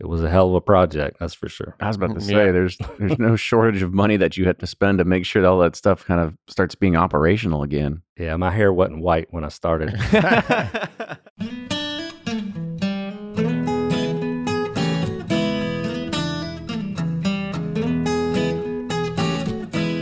it was a hell of a project, that's for sure. I was about to Mm, say yeah. there's there's no shortage of money that you had to spend to make sure that all that stuff kind of starts being operational again. Yeah, my hair wasn't white when I started.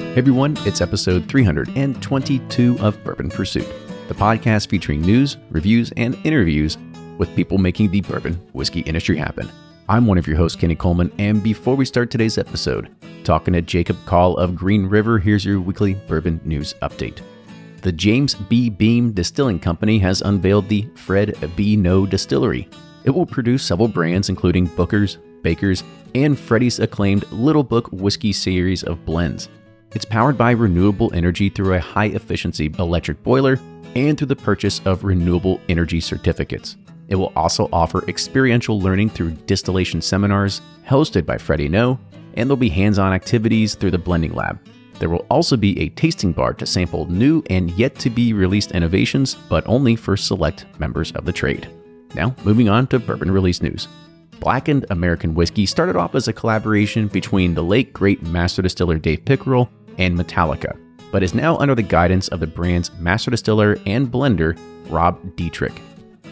Hey everyone, it's episode 322 of Bourbon Pursuit, the podcast featuring news, reviews, and interviews with people making the bourbon whiskey industry happen. I'm one of your hosts, Kenny Coleman, and before we start today's episode, talking to Jacob Call of Green River, here's your weekly bourbon news update. The James B. Beam Distilling Company has unveiled the Fred B. Noe Distillery. It will produce several brands, including Booker's, Baker's, and Freddie's acclaimed Little Book whiskey series of blends. It's powered by renewable energy through a high efficiency electric boiler and through the purchase of renewable energy certificates. It will also offer experiential learning through distillation seminars hosted by Freddie Noe, and there'll be hands on activities through the blending lab. There will also be a tasting bar to sample new and yet to be released innovations, but only for select members of the trade. Now, moving on to bourbon release news. Blackened American Whiskey started off as a collaboration between the late great master distiller Dave Pickerell and Metallica, but is now under the guidance of the brand's master distiller and blender, Rob Dietrich.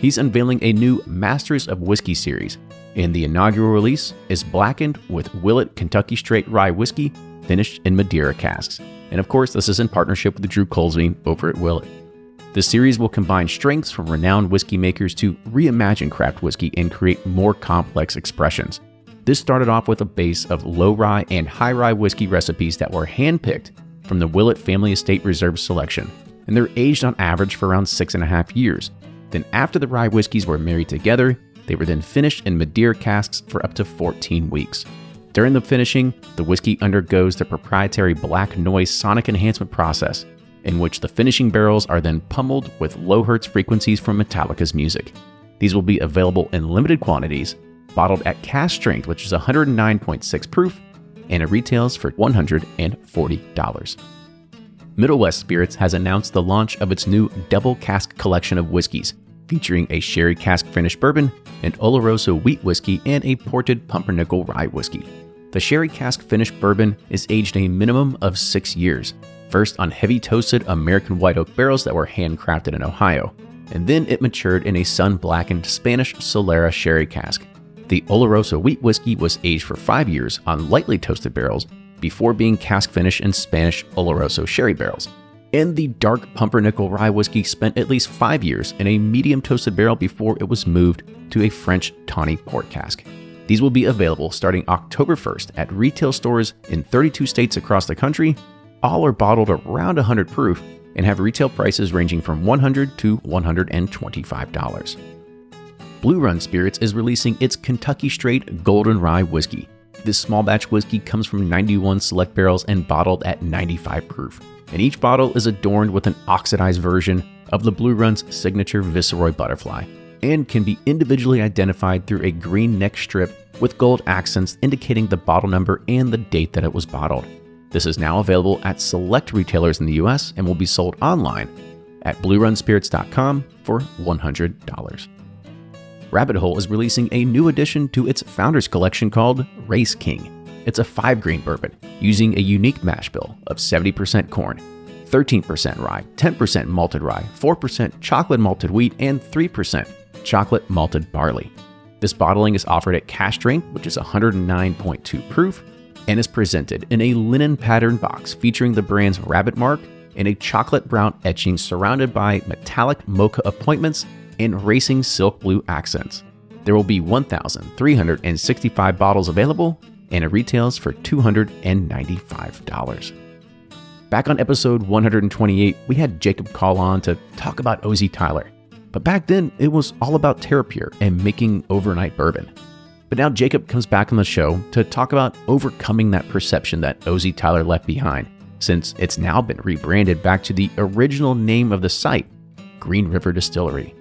He's unveiling a new Masters of Whiskey series, and the inaugural release is blackened with Willett Kentucky Straight Rye Whiskey finished in Madeira casks. And of course, this is in partnership with Drew Kulsveen over at Willett. The series will combine strengths from renowned whiskey makers to reimagine craft whiskey and create more complex expressions. This started off with a base of low rye and high rye whiskey recipes that were handpicked from the Willett Family Estate Reserve selection, and they're aged on average for around six and a half years. Then, after the rye whiskeys were married together, they were then finished in Madeira casks for up to 14 weeks. During the finishing, the whiskey undergoes the proprietary black noise sonic enhancement process, in which the finishing barrels are then pummeled with low hertz frequencies from Metallica's music. These will be available in limited quantities, bottled at cask strength, which is 109.6 proof, and it retails for $140. Middle West Spirits has announced the launch of its new double cask collection of whiskeys, featuring a sherry cask finished bourbon, an Oloroso wheat whiskey, and a ported pumpernickel rye whiskey. The sherry cask finished bourbon is aged a minimum of six years, first on heavy toasted American white oak barrels that were handcrafted in Ohio, and then it matured in a sun blackened Spanish Solera sherry cask. The Oloroso wheat whiskey was aged for five years on lightly toasted barrels before being cask finished in Spanish Oloroso sherry barrels. And the dark pumpernickel rye whiskey spent at least five years in a medium toasted barrel before it was moved to a French tawny port cask. These will be available starting October 1st at retail stores in 32 states across the country. All are bottled around 100 proof and have retail prices ranging from 100 to $125. Blue Run Spirits is releasing its Kentucky Straight Golden Rye Whiskey. This small batch whiskey comes from 91 select barrels and bottled at 95 proof. And each bottle is adorned with an oxidized version of the Blue Run's signature Viceroy butterfly and can be individually identified through a green neck strip with gold accents indicating the bottle number and the date that it was bottled. This is now available at select retailers in the US and will be sold online at bluerunspirits.com for $100. Rabbit Hole is releasing a new addition to its Founders Collection called Race King. It's a five grain bourbon using a unique mash bill of 70% corn, 13% rye, 10% malted rye, 4% chocolate malted wheat, and 3% chocolate malted barley. This bottling is offered at cask strength, which is 109.2 proof, and is presented in a linen pattern box featuring the brand's rabbit mark and a chocolate brown etching surrounded by metallic mocha appointments and racing silk blue accents. There will be 1,365 bottles available, and it retails for $295. Back on episode 128, we had Jacob Call on to talk about OZ Tyler. But back then, it was all about TerraPure and making overnight bourbon. But now Jacob comes back on the show to talk about overcoming that perception that OZ Tyler left behind, since it's now been rebranded back to the original name of the site, Green River Distillery.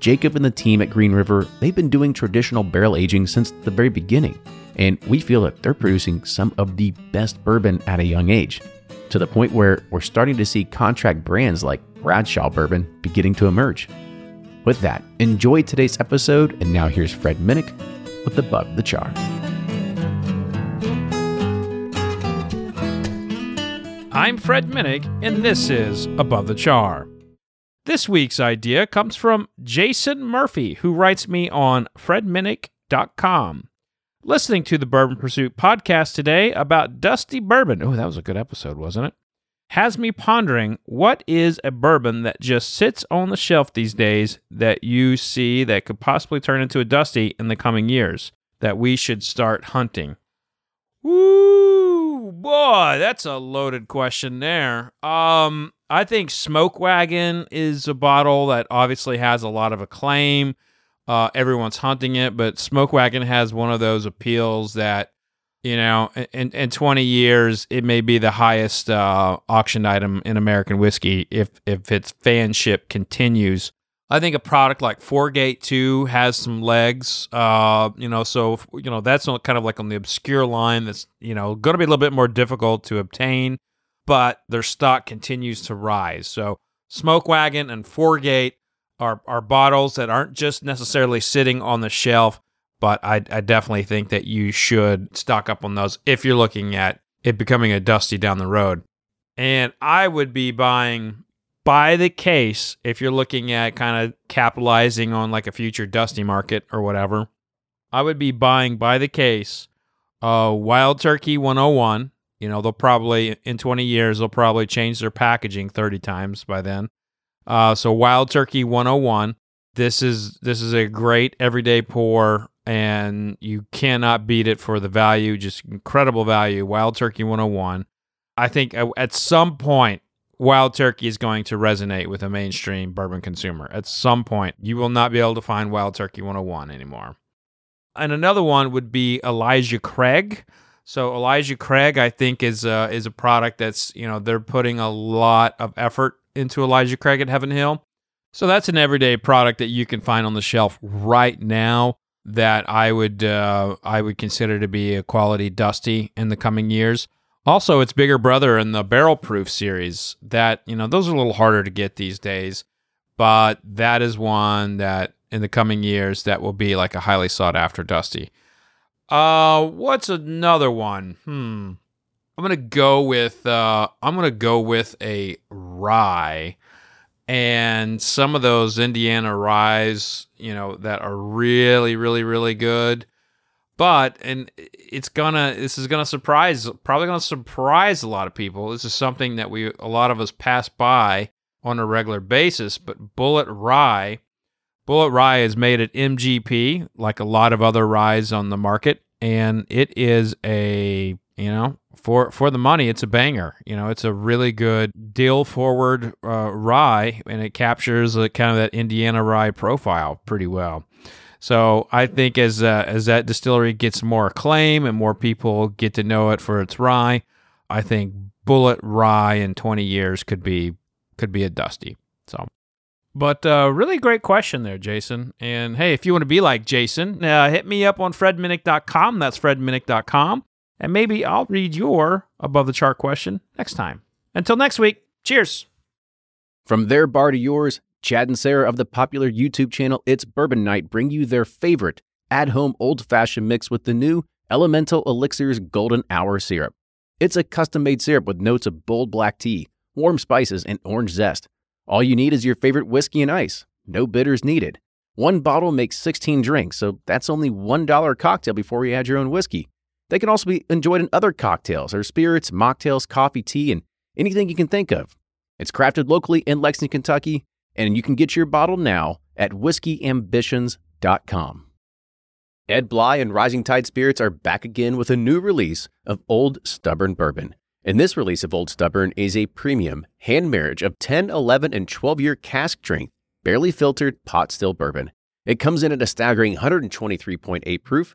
Jacob and the team at Green River, they've been doing traditional barrel aging since the very beginning, and we feel that they're producing some of the best bourbon at a young age, to the point where we're starting to see contract brands like Bradshaw Bourbon beginning to emerge. With that, enjoy today's episode, and now here's Fred Minnick with with Above the Char. I'm Fred Minnick, and this is Above the Char. This week's idea comes from Jason Murphy, who writes me on fredminnick.com. Listening to the Bourbon Pursuit podcast today about Dusty Bourbon. Oh, that was a good episode, wasn't it? Has me pondering what is a bourbon that just sits on the shelf these days that you see that could possibly turn into a Dusty in the coming years that we should start hunting? Woo, boy, that's a loaded question there. Um, I think Smoke Wagon is a bottle that obviously has a lot of acclaim. Uh, everyone's hunting it, but Smoke Wagon has one of those appeals that, you know, in, in 20 years, it may be the highest uh, auction item in American whiskey if if its fanship continues. I think a product like Four Gate 2 has some legs. Uh, you know, so you know that's kind of like on the obscure line. That's you know going to be a little bit more difficult to obtain, but their stock continues to rise. So Smoke Wagon and Four Gate are are bottles that aren't just necessarily sitting on the shelf, but I, I definitely think that you should stock up on those if you're looking at it becoming a dusty down the road. And I would be buying by the case if you're looking at kind of capitalizing on like a future dusty market or whatever. I would be buying by the case uh, Wild Turkey 101. You know, they'll probably, in 20 years, they'll probably change their packaging 30 times by then. Uh, so Wild Turkey 101. This is this is a great everyday pour, and you cannot beat it for the value. Just incredible value. Wild Turkey 101. I think at some point Wild Turkey is going to resonate with a mainstream bourbon consumer. At some point, you will not be able to find Wild Turkey 101 anymore. And another one would be Elijah Craig. So Elijah Craig, I think, is a, is a product that's you know they're putting a lot of effort into Elijah Craig at Heaven Hill. So that's an everyday product that you can find on the shelf right now that I would uh, I would consider to be a quality dusty in the coming years. Also, its bigger brother in the barrel proof series. That you know, those are a little harder to get these days, but that is one that in the coming years that will be like a highly sought after Dusty. Uh, what's another one? Hmm. I'm gonna go with uh, I'm gonna go with a rye, and some of those Indiana ryes, you know, that are really, really, really good. But and it's gonna this is gonna surprise probably gonna surprise a lot of people. This is something that we a lot of us pass by on a regular basis but Bulleit rye Bulleit rye is made at mgp like a lot of other ryes on the market. And it is a you know for for the money it's a banger you know it's a really good deal forward uh, rye and it captures uh, kind of that indiana rye profile pretty well so I think as uh, as that distillery gets more acclaim and more people get to know it for its rye, I think Bulleit Rye in 20 years could be could be a dusty. So, but uh, really great question there, Jason. And hey, if you want to be like Jason, uh, hit me up on fredminnick.com. That's fredminnick.com. And maybe I'll read your above the Char question next time. Until next week, cheers. From their bar to yours, Chad and Sarah of the popular YouTube channel It's Bourbon Night bring you their favorite at home old fashioned mix with the new Elemental Elixirs Golden Hour Syrup. It's a custom made syrup with notes of bold black tea, warm spices, and orange zest. All you need is your favorite whiskey and ice. No bitters needed. One bottle makes 16 drinks, so that's only $1 a cocktail before you add your own whiskey. They can also be enjoyed in other cocktails or spirits, mocktails, coffee, tea, and anything you can think of. It's crafted locally in Lexington, Kentucky, and you can get your bottle now at whiskeyambitions.com. Ed Bly and Rising Tide Spirits are back again with a new release of Old Stubborn Bourbon. And this release of Old Stubborn is a premium hand marriage of 10, 11, and 12 year cask strength, barely filtered pot still bourbon. It comes in at a staggering 123.8 proof,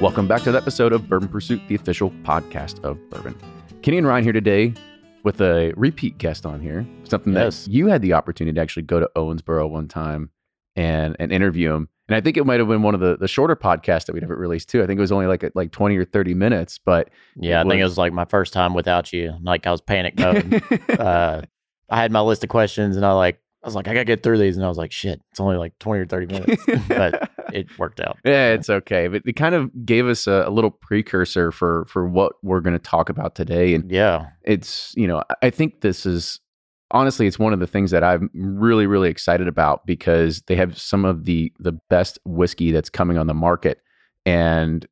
Welcome back to the episode of Bourbon Pursuit, the official podcast of bourbon. Kenny and Ryan here today with a repeat guest on here. Something Yes. that you had the opportunity to actually go to Owensboro one time and and interview him. And I think it might have been one of the, the shorter podcasts that we'd ever released too. I think it was only like like 20 or 30 minutes, but Yeah, I think it was like my first time without you. Like I was panic mode. uh, I had my list of questions, and I like I was like, I gotta get through these, and I was like, shit, it's only like twenty or thirty minutes, but it worked out. yeah, it's okay. But it kind of gave us a, a little precursor for for what we're going to talk about today. And Yeah, it's you know I- I think this is honestly it's one of the things that I'm really really excited about because they have some of the the best whiskey that's coming on the market and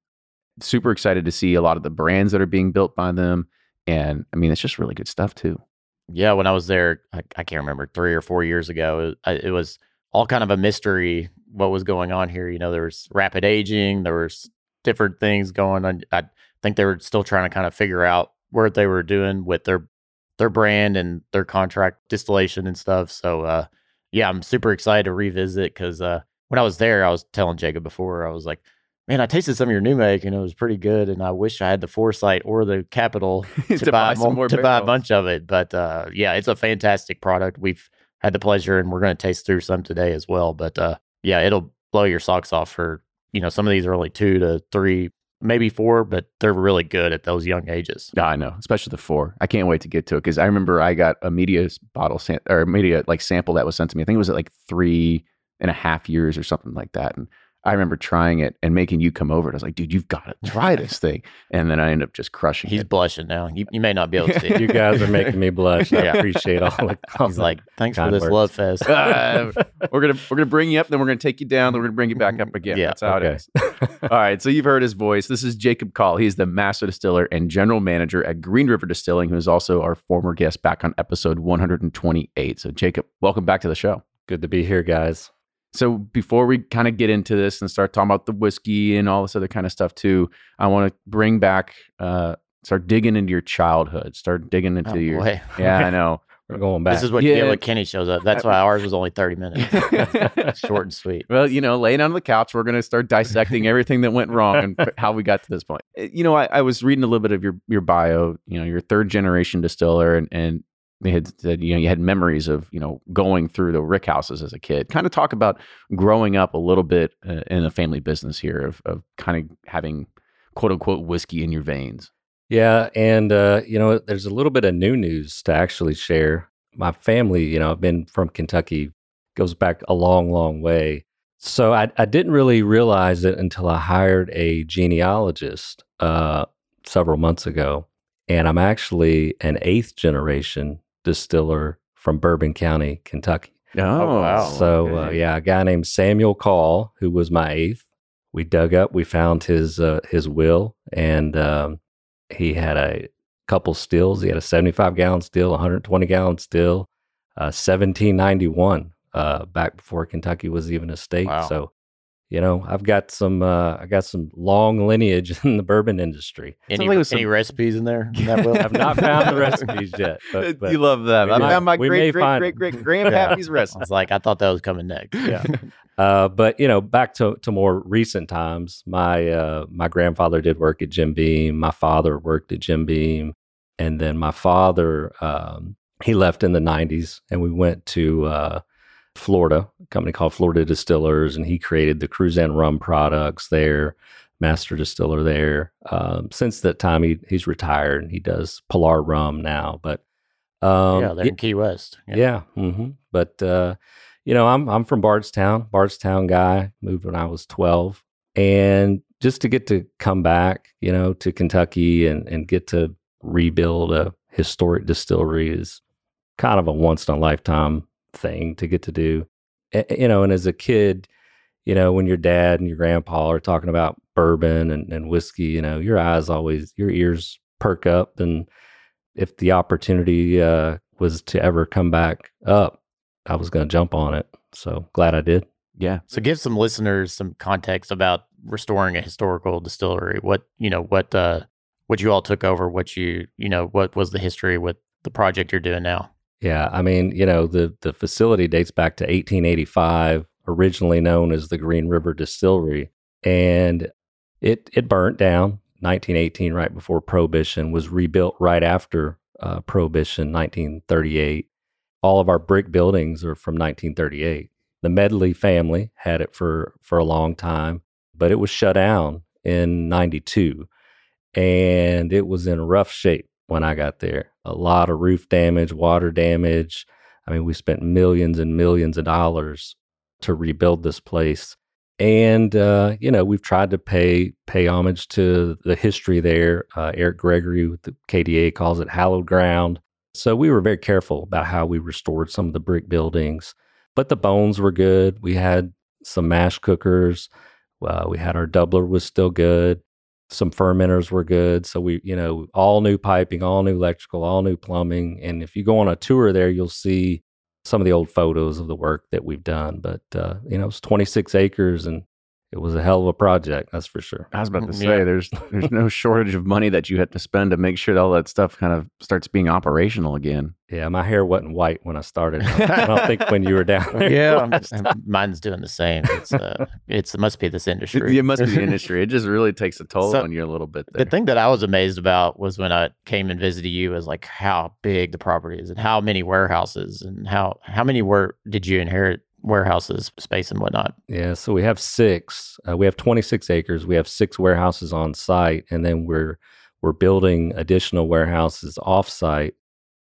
super excited to see a lot of the brands that are being built by them and I mean it's just really good stuff too. Yeah. When I was there, I, I can't remember three or four years ago. It, it was all kind of a mystery what was going on here. You know, there was rapid aging, there was different things going on. I think they were still trying to kind of figure out what they were doing with their their brand and their contract distillation and stuff. So uh yeah, I'm super excited to revisit because uh when I was there, I was telling Jacob before, I was like, Man, I tasted some of your new make and it was pretty good. And I wish I had the foresight or the capital to, buy, more, to buy a bunch of it. But uh yeah, it's a fantastic product. We've had the pleasure and we're gonna taste through some today as well. But uh yeah, it'll blow your socks off for you know, some of these are only two to three, maybe four, but they're really good at those young ages. Yeah, I know, especially the four. I can't wait to get to it because I remember I got a media bottle sam- or media like sample that was sent to me. I think it was at like three and a half years or something like that. And I remember trying it and making you come over. And I was like, dude, you've got to try this thing. And then I end up just crushing He's it. blushing now. You, you may not be able to see. You guys are making me blush. I Yeah. appreciate all the He's like, thanks for this words. love fest. Uh, we're gonna we're gonna bring you up, then we're gonna take you down, then we're gonna bring you back up again. Yeah, That's how okay. it is. All right, so you've heard his voice. This is Jacob Call. He's the master distiller and general manager at Green River Distilling, who is also our former guest back on episode 128. So, Jacob, welcome back to the show. Good to be here, guys. So, before we kind of get into this and start talking about the whiskey and all this other kind of stuff too, I want to bring back, uh, start digging into your childhood, start digging into Oh, your. boy. Yeah, I know. We're going back. This is what Yeah. yeah. when Kenny shows up. That's why ours was only 30 minutes. Short and sweet. Well, you know, laying on the couch, we're going to start dissecting everything that went wrong and how we got to this point. Uh, You know, I, I was reading a little bit of your your bio. You know, you're third generation distiller, and and they had said you know you had memories of you know going through the rick houses as a kid. Kind of talk about growing up a little bit uh, in a family business here of of kind of having quote unquote whiskey in your veins. Yeah, and uh, you know, there's a little bit of new news to actually share. My family, you know, I've been from Kentucky, goes back a long, long way. So I, I didn't really realize it until I hired a genealogist uh, several months ago, and I'm actually an eighth generation distiller from Bourbon County, Kentucky. Oh, wow. So uh, yeah, a guy named Samuel Call, who was my eighth. We dug up, we found his uh, his will, and um, he had a couple stills. He had a 75 gallon still, 120 gallon still, uh, 1791 uh, back before Kentucky was even a state. Wow. So, you know, I've got some uh, I got some long lineage in the bourbon industry. Any, like it was any recipes in there? In that? I've not found the recipes yet, but, but you love that. we I found my great great find great them. great grandpappy's I recipe. was like, I thought that was coming next. yeah. Uh, but you know, back to, to more recent times, my uh, my grandfather did work at Jim Beam. My father worked at Jim Beam, and then my father um, he left in the '90s, and we went to uh, Florida, a company called Florida Distillers, and he created the Cruzan rum products there. Master distiller there. Um, since that time, he he's retired. And he does Pilar rum now, but um, yeah, they're in Key West. yeah. hmm But uh, you know, I'm I'm from Bardstown, Bardstown guy. Moved when I was 12, and just to get to come back, you know, to Kentucky and and get to rebuild a historic distillery is kind of a once in a lifetime thing to get to do. you know, and as a kid, you know, when your dad and your grandpa are talking about bourbon and, and whiskey, you know, your eyes always, your ears perk up. And if the opportunity uh, was to ever come back up, I was going to jump on it. So glad I did. Yeah. So give some listeners some context about restoring a historical distillery. What, you know, what, uh, what you all took over, what you, you know, what was the history with the project you're doing now? Yeah. I mean, you know, the, the facility dates back to 1885, originally known as the Green River Distillery. And it, it burnt down 1918, right before Prohibition, was rebuilt right after uh, Prohibition, 1938. All of our brick buildings are from 1938. The Medley family had it for, for a long time, but it was shut down in 92 and it was in rough shape when I got there. A lot of roof damage, water damage. I mean, we spent millions and millions of dollars to rebuild this place. And uh, you know, we've tried to pay pay homage to the history there. Uh, Eric Gregory with the KDA calls it hallowed ground. So we were very careful about how we restored some of the brick buildings. But the bones were good. We had some mash cookers. Uh, we had our doubler was still good some fermenters were good. So we, you know, all new piping, all new electrical, all new plumbing. And if you go on a tour there, you'll see some of the old photos of the work that we've done. But uh, you know, it's 26 acres and it was a hell of a project, that's for sure. I was about to say yeah. there's there's no shortage of money that you had to spend to make sure that all that stuff kind of starts being operational again. Yeah, my hair wasn't white when I started. I don't think when you were down there. Yeah, mine's doing the same. It's uh, it's it must be this industry. It must be the industry. It just really takes a toll so, on you a little bit. There. The thing that I was amazed about was when I came and visited you is like how big the property is and how many warehouses and how how many were did you inherit warehouses space and whatnot. Yeah, so we have six. Uh, we have 26 acres. We have six warehouses on site, and then we're we're building additional warehouses off site.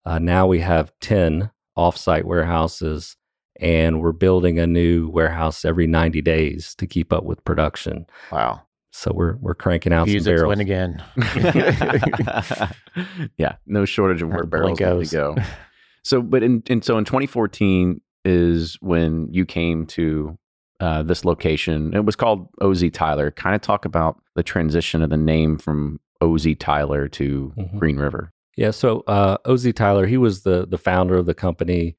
Uh, now we have 10 off-site warehouses, and we're building a new warehouse every 90 days to keep up with production. Wow. So we're we're cranking out Use some barrels. win again. yeah, no shortage of where barrels to go. So, but in, in so in 2014, is when you came to uh, this location. It was called OZ Tyler. Kind of talk about the transition of the name from OZ Tyler to mm-hmm. Green River. Yeah, so uh, OZ Tyler, he was the the founder of the company,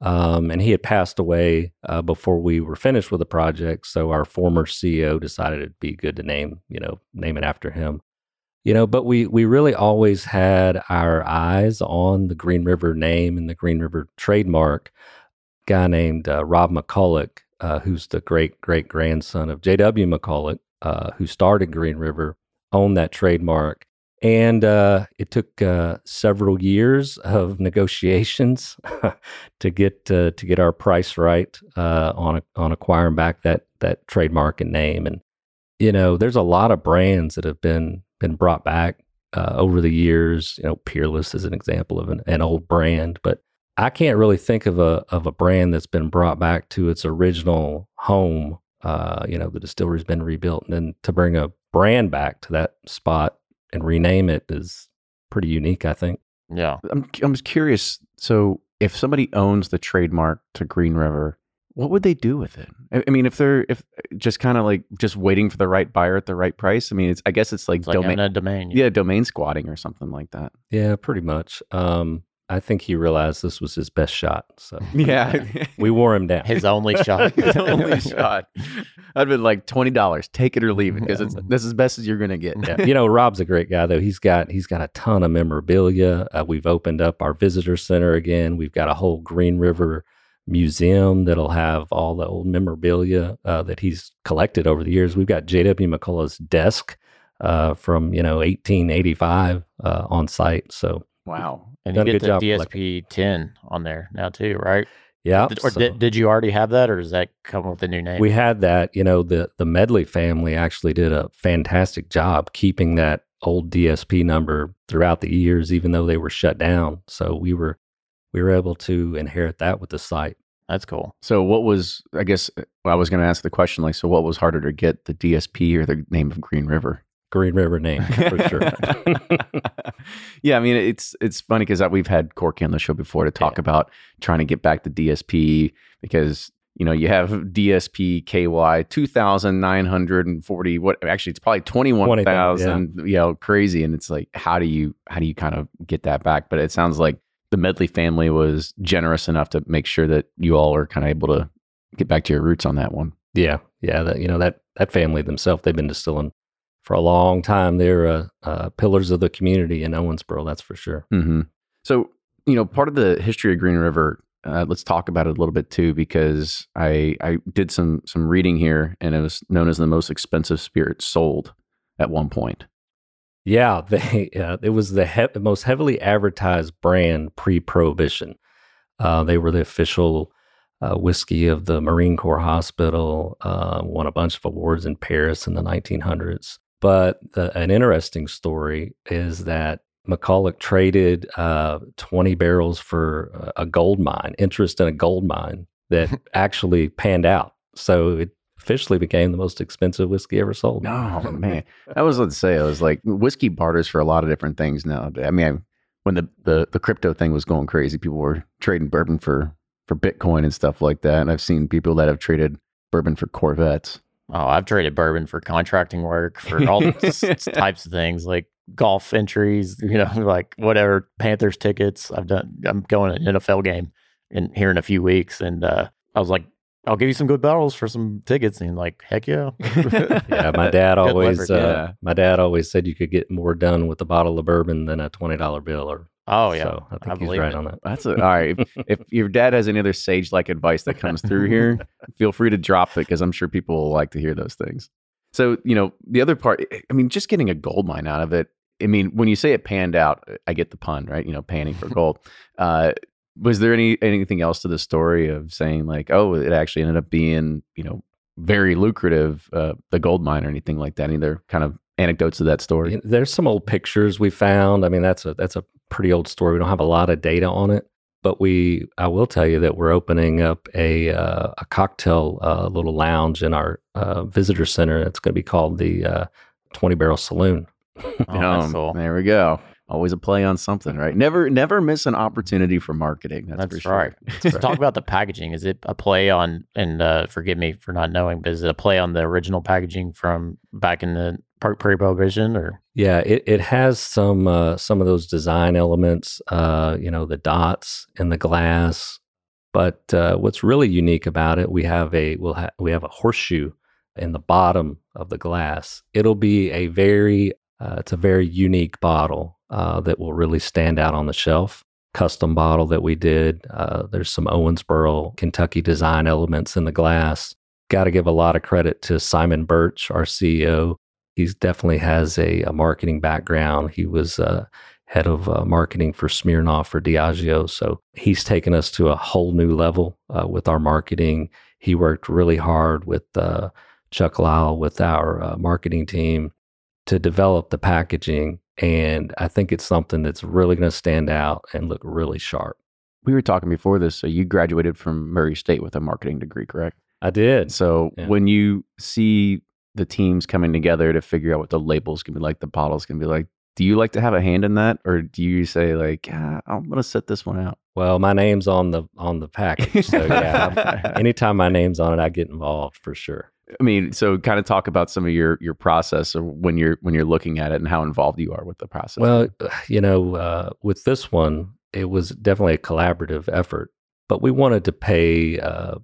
um, and he had passed away uh, before we were finished with the project. So our former CEO decided it'd be good to name, you know, name it after him. You know, but we we really always had our eyes on the Green River name and the Green River trademark guy named uh, Rob McCulloch, uh, who's the great great grandson of J.W. McCulloch, uh, who started Green River, owned that trademark. And uh, it took uh, several years of negotiations to get uh, to get our price right on on acquiring back that that trademark and name. And you know, there's a lot of brands that have been been brought back over the years. You know, Peerless is an example of an, an old brand, but I can't really think of a of a brand that's been brought back to its original home. Uh, you know, the distillery's been rebuilt, and then to bring a brand back to that spot and rename it is pretty unique. I think. Yeah, I'm I'm just curious. So, if somebody owns the trademark to Green River, what would they do with it? I, mean, if they're if just kind of like just waiting for the right buyer at the right price. I mean, it's I guess it's like, it's like domain, a domain, yeah, domain squatting or something like that. Yeah, pretty much. Um, I think he realized this was his best shot. So yeah, we wore him down. His only shot. his only shot. I'd been like twenty dollars. Take it or leave it because it's this is as best as you're gonna get. Yeah. You know, Rob's a great guy though. He's got he's got a ton of memorabilia. Uh, we've opened up our visitor center again. We've got a whole Green River museum that'll have all the old memorabilia uh, that he's collected over the years. We've got J.W. McCulloch's desk uh, from you know 1885 uh, on site. So wow and you get the DSP 10 on there now too, right? Yeah. Did, or so did, did you already have that, or does that come with a new name? We had that. You know, the the Medley family actually did a fantastic job keeping that old DSP number throughout the years, even though they were shut down. So we were we were able to inherit that with the site. That's cool. So what was I guess uh, I was going to ask the question like so what was harder to get the DSP or the name of Green River? Green River name for sure. yeah, I mean it's it's funny because we've had Corky on the show before to talk Yeah. about trying to get back to DSP because you know you have DSP KY two thousand nine hundred and forty. What actually it's probably twenty one thousand. You know, crazy, and it's like how do you how do you kind of get that back? But it sounds like the Medley family was generous enough to make sure that you all are kind of able to get back to your roots on that one. yeah, yeah. That you know that that family themselves, they've been distilling for a long time. They're uh, uh, pillars of the community in Owensboro. That's for sure. Mm-hmm. So, you know, part of the history of Green River, uh, let's talk about it a little bit too, because I I did some some reading here, and it was known as the most expensive spirit sold at one point. Yeah, they uh, it was the he- most heavily advertised brand pre-prohibition. Uh, they were the official uh, whiskey of the Marine Corps Hospital. Uh, won a bunch of awards in Paris in the 1900s. But the, an interesting story is that McCulloch traded uh, 20 barrels for a- gold mine, interest in a gold mine that actually panned out. So it officially became the most expensive whiskey ever sold. Oh man, that was let's say it was like whiskey barters for a lot of different things now. I mean, I, when the, the the crypto thing was going crazy, people were trading bourbon for for Bitcoin and stuff like that. And I've seen people that have traded bourbon for Corvettes. Oh, I've traded bourbon for contracting work, for all types of things like golf entries, you know, like whatever Panthers tickets. I've done. I'm going to an NFL game in here in a few weeks, and uh, I was like, "I'll give you some good bottles for some tickets." And like, "Heck yeah!" Yeah, my dad always uh, yeah. my dad always said you could get more done with a bottle of bourbon than a twenty dollar bill. Or oh yeah, so I think I he's believe right it. on that. That's a, all right. If, if your dad has any other sage like advice that comes through here, feel free to drop it because I'm sure people will like to hear those things. So, you know, the other part, I mean, just getting a gold mine out of it. I mean, when you say it panned out, I get the pun, right? You know, panning for gold. Uh, was there any anything else to the story of saying like, oh, it actually ended up being, you know, very lucrative, uh, the gold mine or anything like that? Any other kind of anecdotes of that story? There's some old pictures we found. I mean, that's a that's a pretty old story. We don't have a lot of data on it, but we I will tell you that we're opening up a uh, a cocktail uh, little lounge in our uh, visitor center. It's going to be called the uh, Twenty Barrel Saloon. Oh, that's Um, cool. There we go. Always a play on something, right? Never, never miss an opportunity for marketing. That's, That's, for sure. right. So talk about the packaging. Is it a play on? And uh, forgive me for not knowing, but is it a play on the original packaging from back in the pre- pre-prohibition? Or Yeah, it, it has some uh, some of those design elements, uh, you know, the dots and the glass. But uh, what's really unique about it, we have a we'll ha- we have a horseshoe in the bottom of the glass. It'll be a very uh, it's a very unique bottle uh, that will really stand out on the shelf. Custom bottle that we did. Uh, there's some Owensboro, Kentucky design elements in the glass. Got to give a lot of credit to Simon Birch, our CEO he's definitely has a, a marketing background. He was uh, head of uh, marketing for Smirnoff for Diageo, so he's taken us to a whole new level uh, with our marketing. He worked really hard with uh, Chuck Lyle with our uh, marketing team to develop the packaging, and I think it's something that's really going to stand out and look really sharp. We were talking before this. So you graduated from Murray State with a marketing degree, correct? I did. So Yeah. when you see the teams coming together to figure out what the labels can be like, the bottles can be like, do you like to have a hand in that, or do you say like, ah, I'm gonna set this one out? Well, my name's on the on the package, so yeah. I'm- anytime my name's on it, I get involved for sure. I mean, so kind of talk about some of your your process or when you're when you're looking at it and how involved you are with the process. Well, you know, uh, with this one, it was definitely a collaborative effort, but we wanted to pay, uh,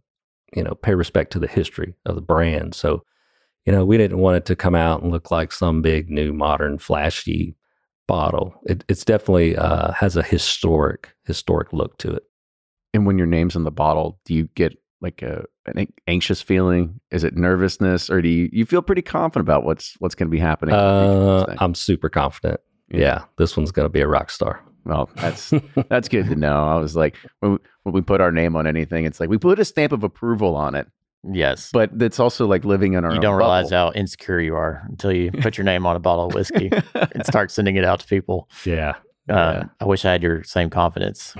you know, pay respect to the history of the brand. So, you know, we didn't want it to come out and look like some big new modern flashy bottle. It, it's definitely uh, has a historic historic look to it. and when your name's on the bottle, do you get like a an an- anxious feeling? Is it nervousness, or do you you feel pretty confident about what's what's going to be happening? in the future with Uh. I'm super confident. Yeah. Yeah, this one's going to be a rock star. Well, that's that's good to know. I was like, when we, when we put our name on anything, it's like we put a stamp of approval on it, yes, but it's also like living in our. you don't realize bubble. how insecure you are until you put your name on a bottle of whiskey and start sending it out to people. Yeah. Uh, I wish I had your same confidence.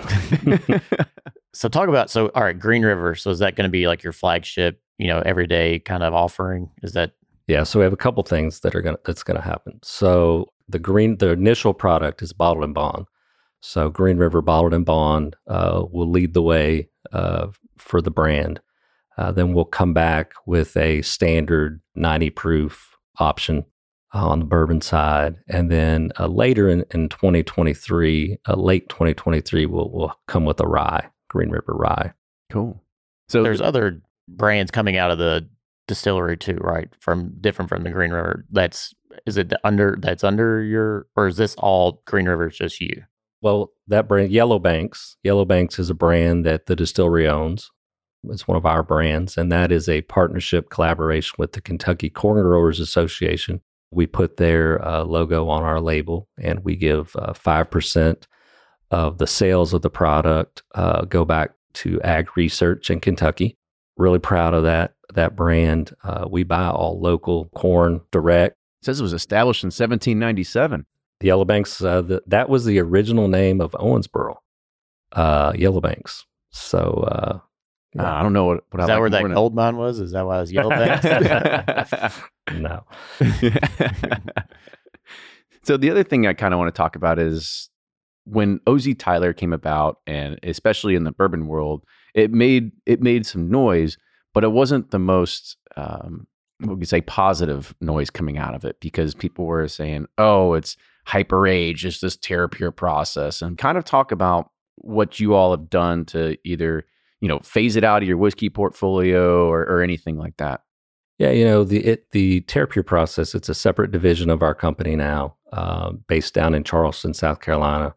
so talk about so all right, Green River. So is that going to be like your flagship, you know, everyday kind of offering? Is that Yeah, so we have a couple things that are gonna that's gonna happen. So the green, the initial product is bottled and bond. So Green River bottled and bond uh, will lead the way uh, for the brand. Uh, then we'll come back with a standard 90 proof option on the bourbon side, and then uh, later in, in 2023, uh, late 2023, we'll we'll come with a rye, Green River rye. Cool. So There's other brands coming out of the distillery too, right? From different from the Green River. That's is it under that's under your or is this all Green River? Is just you? Well, that brand, Yellow Banks, Yellow Banks is a brand that the distillery owns. It's one of our brands, and that is a partnership collaboration with the Kentucky Corn Growers Association. We put their uh, logo on our label, and we give uh, 5% of the sales of the product uh, go back to ag research in Kentucky. Really proud of that that brand. Uh, we buy all local corn direct. it says it was established in 1797. The Yellow Banks, uh, the, that was the original name of Owensboro, uh, Yellow Banks. So uh, Uh, I don't know what, what Is I that like where that gold mine was? Is that why I was yellow? Banks? no, so the other thing I kind of want to talk about is when OZ Tyler came about, and especially in the bourbon world, it made it made some noise, but it wasn't the most um, what would you say positive noise coming out of it because people were saying, "Oh, it's hyper age, it's this terra pure process," and kind of talk about what you all have done to either you know phase it out of your whiskey portfolio or, or anything like that. yeah, you know the it the Terrapure process. It's a separate division of our company now, uh, based down in Charleston, South Carolina.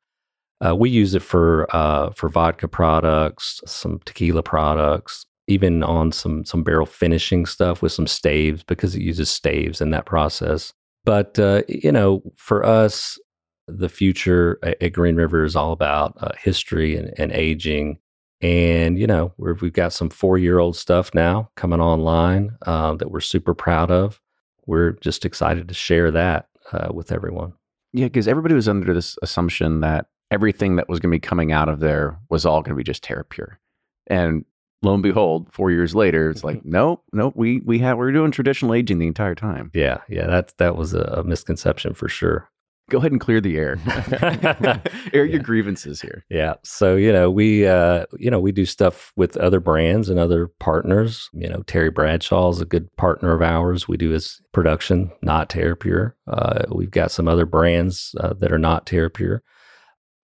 Uh, we use it for uh, for vodka products, some tequila products, even on some some barrel finishing stuff with some staves because it uses staves in that process. But uh, you know, for us, the future at, at Green River is all about uh, history and, and aging. And you know, we're, we've got some four-year-old stuff now coming online uh, that we're super proud of. We're just excited to share that uh, with everyone. Yeah, because everybody was under this assumption that everything that was going to be coming out of there was all going to be just Terra Pure. And lo and behold, four years later, it's like, nope, nope, we we have we're doing traditional aging the entire time. Yeah, yeah, that that was a misconception for sure. Go ahead and clear the air. air your grievances here. Yeah. So, you know, we uh, you know, we do stuff with other brands and other partners. You know, Terry Bradshaw is a good partner of ours. We do his production, not Terrapure. Uh, we've got some other brands uh, that are not Terrapure.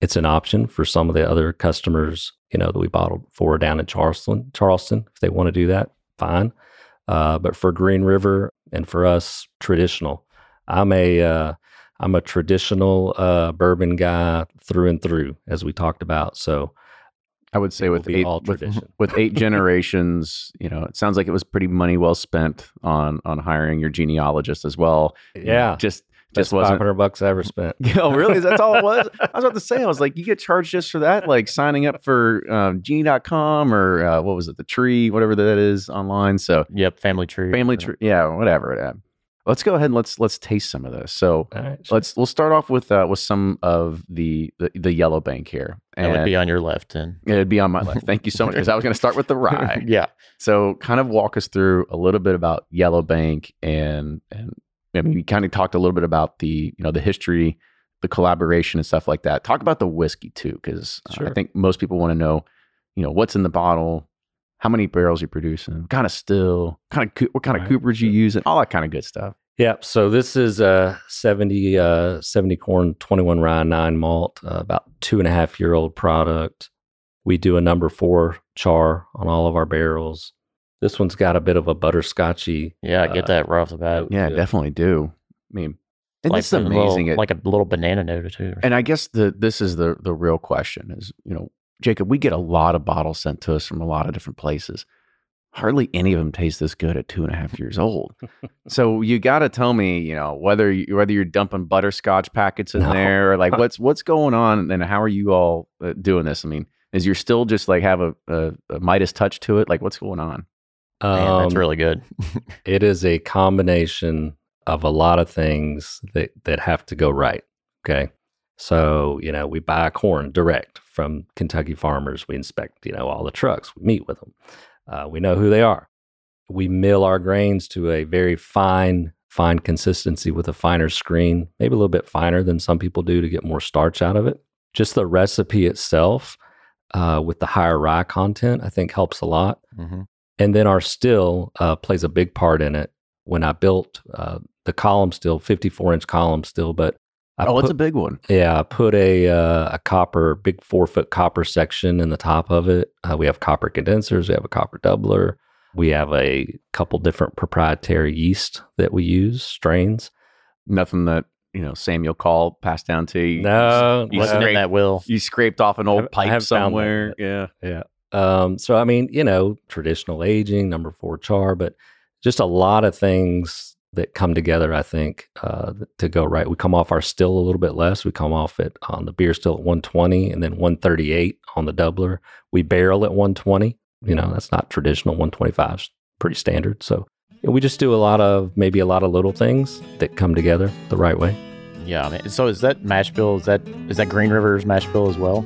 It's an option for some of the other customers, you know, that we bottled for down in Charleston. Charleston, if they want to do that, fine. Uh, but for Green River and for us, traditional. I'm a uh, I'm a traditional uh, bourbon guy through and through, as we talked about. So I would say with eight all with, tradition. with eight generations, you know, it sounds like it was pretty money well spent on on hiring your genealogist as well. yeah, Just just just five wasn't hundred bucks I ever spent. Oh, really? That's all it was? I was about to say, I was like, you get charged just for that, like signing up for um, genie.com or uh, what was it, the tree, whatever that is online. So yep, family tree. family tree, yeah, whatever. Yeah. Let's go ahead and let's let's taste some of this. So All right, sure. let's we'll start off with uh, with some of the the, the yellow bank here, That would be on your left, and it'd be on my left. Thank you so much because I was going to start with the rye. yeah, So, kind of walk us through a little bit about Yellow Bank, and and I mean, we kind of talked a little bit about the you know the history, the collaboration, and stuff like that. Talk about the whiskey too, because I think most people want to know, you know, what's in the bottle, how many barrels you're producing, kind of still, kind of what kind of Right, coopers you sure. use, and all that kind of good stuff. Yeah, so this is a 70, uh, 70 corn, 21 rye, 9 malt, uh, about two and a half year old product. We do a number four char on all of our barrels. This one's got a bit of a butterscotchy. yeah, I get Uh, that right off the bat. Yeah, Yeah. definitely do. I mean, and like this is a little- amazing. It- like a little banana note or two. And I guess the this is the the real question is, you know, Jacob, we get a lot of bottles sent to us from a lot of different places. Hardly any of them taste this good at two and a half years old. so you got to tell me, you know, whether you, whether you're dumping butterscotch packets in No. there or like what's what's going on, and how are you all uh, doing this? I mean, is you're still just like have a, a, a Midas touch to it? Like what's going on? Man, that's Um, really good. It is a combination of a lot of things that, that have to go right. Okay. So, you know, we buy corn direct from Kentucky farmers. We inspect, you know, all the trucks. We meet with them. Uh, we know who they are. we mill our grains to a very fine, fine consistency with a finer screen, maybe a little bit finer than some people do to get more starch out of it. Just the recipe itself, uh, with the higher rye content, I think helps a lot. Mm-hmm. And then our still uh, plays a big part in it. When I built uh, the column still, 54 inch column still, but I oh, put, it's a big one. yeah, I put a uh, a copper, big four foot copper section in the top of it. Uh, we have copper condensers, we have a copper doubler, we have a couple different proprietary yeast that we use, strains. Nothing that you know Samuel Call passed down to you. No, you, no. In scraped, that will. you scraped off an old haven't- I pipe haven't found that somewhere. Yeah. Yeah. Um, so I mean, you know, traditional aging, number four char, but just a lot of things that come together, I think, uh, to go right. We come off our still a little bit less. We come off it on the beer still at 120 and then 138 on the doubler. We barrel at 120. You know, that's not traditional. 125 is pretty standard. So we just do a lot of maybe a lot of little things that come together the right way. Yeah, so is that mash bill? Is that is that Green River's mash bill as well?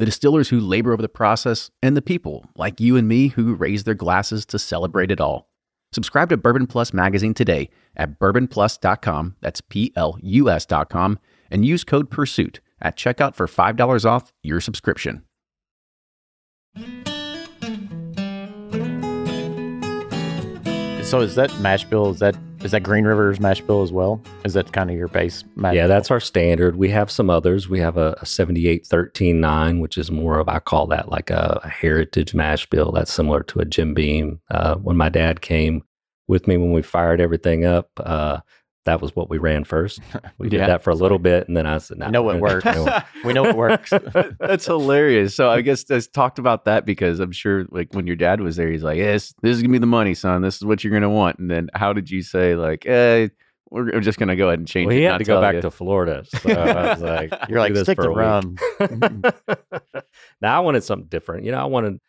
the distillers who labor over the process, and the people like you and me who raise their glasses to celebrate it all. Subscribe to Bourbon Plus magazine today at bourbonplus.com, that's P L U S.com, and use code PURSUIT at checkout for $5 off your subscription. So is that mash bill? Is that is that Green River's mash bill as well? Is that kind of your base mash? yeah, bill? that's our standard. We have some others. We have a, a 78 13 9, which is more of, I call that like a, a heritage mash bill. That's similar to a Jim Beam. Uh, when my dad came with me when we fired everything up, uh, that was what we ran first. We did Yeah. that for a little bit, and then I said, nah, I it works. do we know it works. That's hilarious. So I guess I talked about that because I'm sure like when your dad was there, he's like, "Yes, this is gonna be the money, son. This is what you're gonna want." And then how did you say like, "Eh, we're we're just gonna go ahead and change Well, it"? he had not to go back you? to Florida. So I was like, You're like stick for to rum. now I wanted something different. You know, I wanted,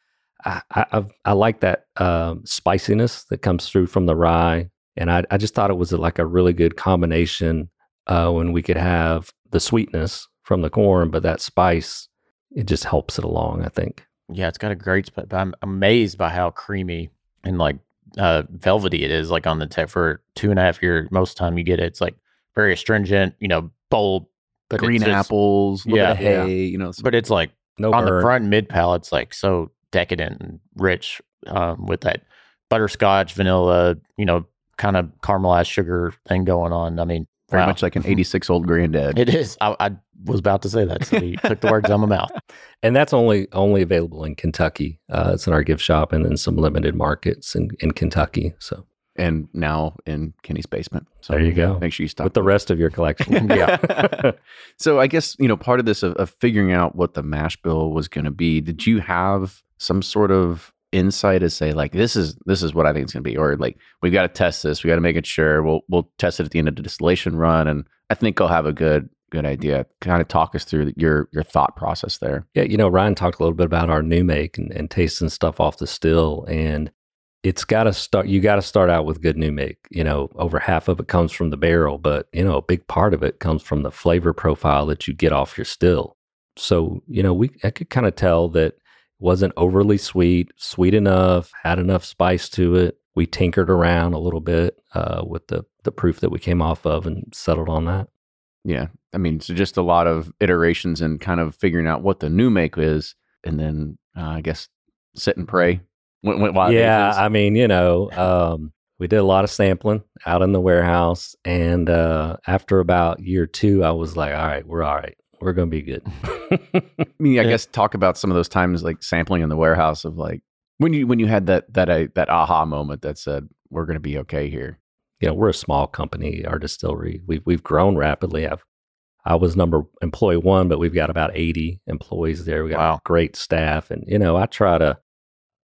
I, I, I like that um, spiciness that comes through from the rye. And I, I just thought it was like a really good combination uh, when we could have the sweetness from the corn, but that spice, it just helps it along, I think. Yeah, it's got a great spot. But I'm amazed by how creamy and like uh, velvety it is. Like on the tech for two and a half year, most time you get it, it's like very astringent. You know, bold, but green just- apples, Yeah. bit of Yeah. hay, you know. some- But it's like No on the front mid palate, it's like so decadent and rich um, with that butterscotch, vanilla, you know, kind of caramelized sugar thing going on. I mean, very wow. much like an 86 old granddad. It is. I, I was about to say that. So he took the words out of my mouth. And that's only only available in Kentucky. Uh, it's in our gift shop and then some limited markets in, in Kentucky. So and now in Kenny's basement. So There you go. Make sure you stop with the rest of your collection. yeah. so I guess you know part of this of, of figuring out what the mash bill was going to be. Did you have some sort of insight is say like this is this is what I think it's going to be, or like we've got to test this, we got to make it sure. We'll we'll test it at the end of the distillation run, and I think I'll have a good good idea. Kind of talk us through your your thought process there. Yeah, you know, Ryan talked a little bit about our new make and, and tasting stuff off the still, and it's got to start. You got to start out with good new make. You know, over half of it comes from the barrel, but you know, a big part of it comes from the flavor profile that you get off your still. So, you know, we I could kind of tell that wasn't overly sweet, sweet enough, had enough spice to it. We tinkered around a little bit uh, with the the proof that we came off of and settled on that. Yeah, I mean, so just a lot of iterations and kind of figuring out what the new make is, and then uh, I guess sit and pray. Went, went wild yeah. I mean, you know, um, we did a lot of sampling out in the warehouse, and uh, after about year two, I was like, "All right, we're all right. We're gonna be good." I mean, I guess talk about some of those times like sampling in the warehouse of like when you when you had that that uh, that aha moment that said we're going to be okay here. you know, we're a small company, our distillery. We've we've grown rapidly. I've I was number employee one, but we've got about eighty employees there. We got Wow. great staff, and you know, I try to,